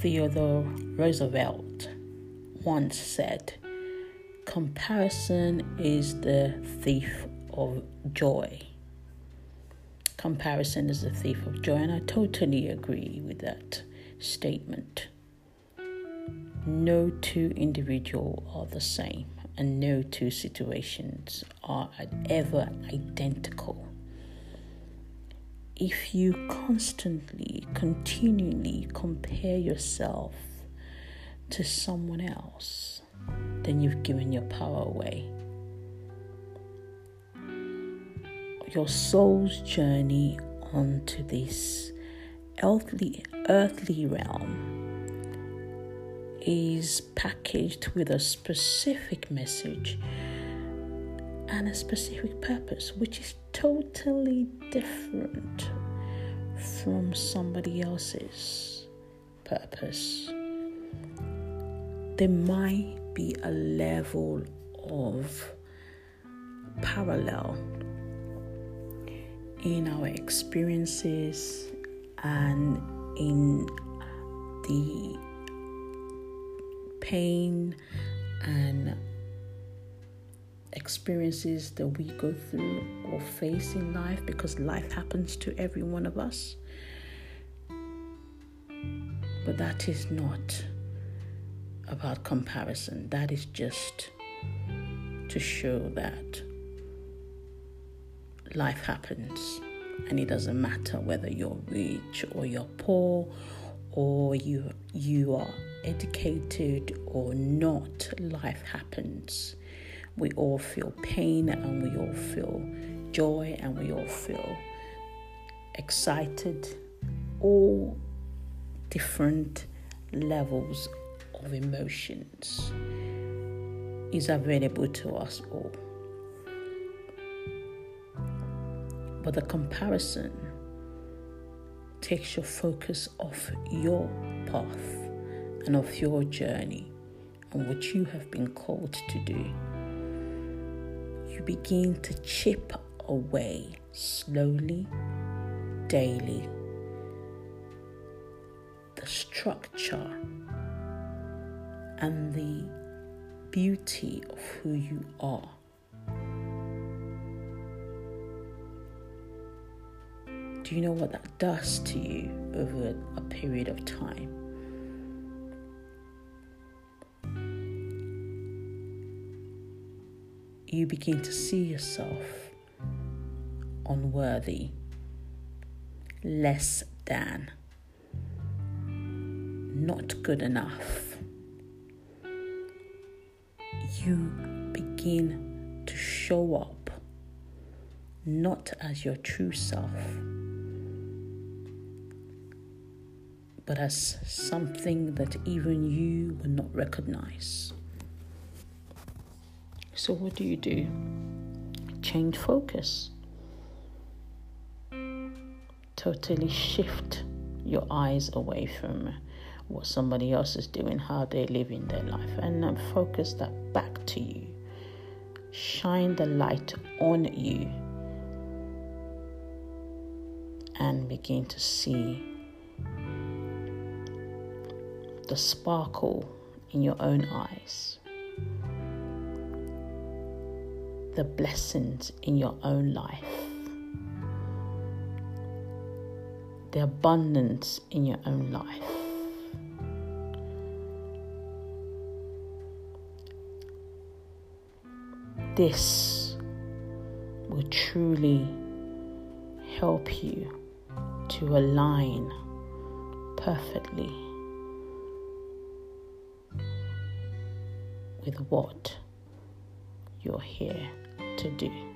Theodore Roosevelt once said, Comparison is the thief of joy. Comparison is the thief of joy, and I totally agree with that statement. No two individuals are the same, and no two situations are ever identical. If you constantly, continually compare yourself to someone else, then you've given your power away. Your soul's journey onto this earthly earthly realm is packaged with a specific message and a specific purpose, which is totally different from somebody else's purpose. There might be a level of parallel in our experiences and in the pain and experiences that we go through or face in life because life happens to every one of us. But that is not about comparison, that is just to show that life happens and it doesn't matter whether you're rich or you're poor or you you are educated or not life happens we all feel pain and we all feel joy and we all feel excited all different levels of emotions is available to us all but the comparison takes your focus off your path and of your journey and what you have been called to do. You begin to chip away slowly, daily, the structure and the beauty of who you are. Do you know what that does to you over a period of time? You begin to see yourself unworthy, less than, not good enough. You begin to show up not as your true self but as something that even you will not recognize. So, what do you do? Change focus. Totally shift your eyes away from what somebody else is doing, how they're living their life, and focus that back to you. Shine the light on you and begin to see the sparkle in your own eyes, the blessings in your own life, the abundance in your own life. This will truly help you to align perfectly with what you're here to do.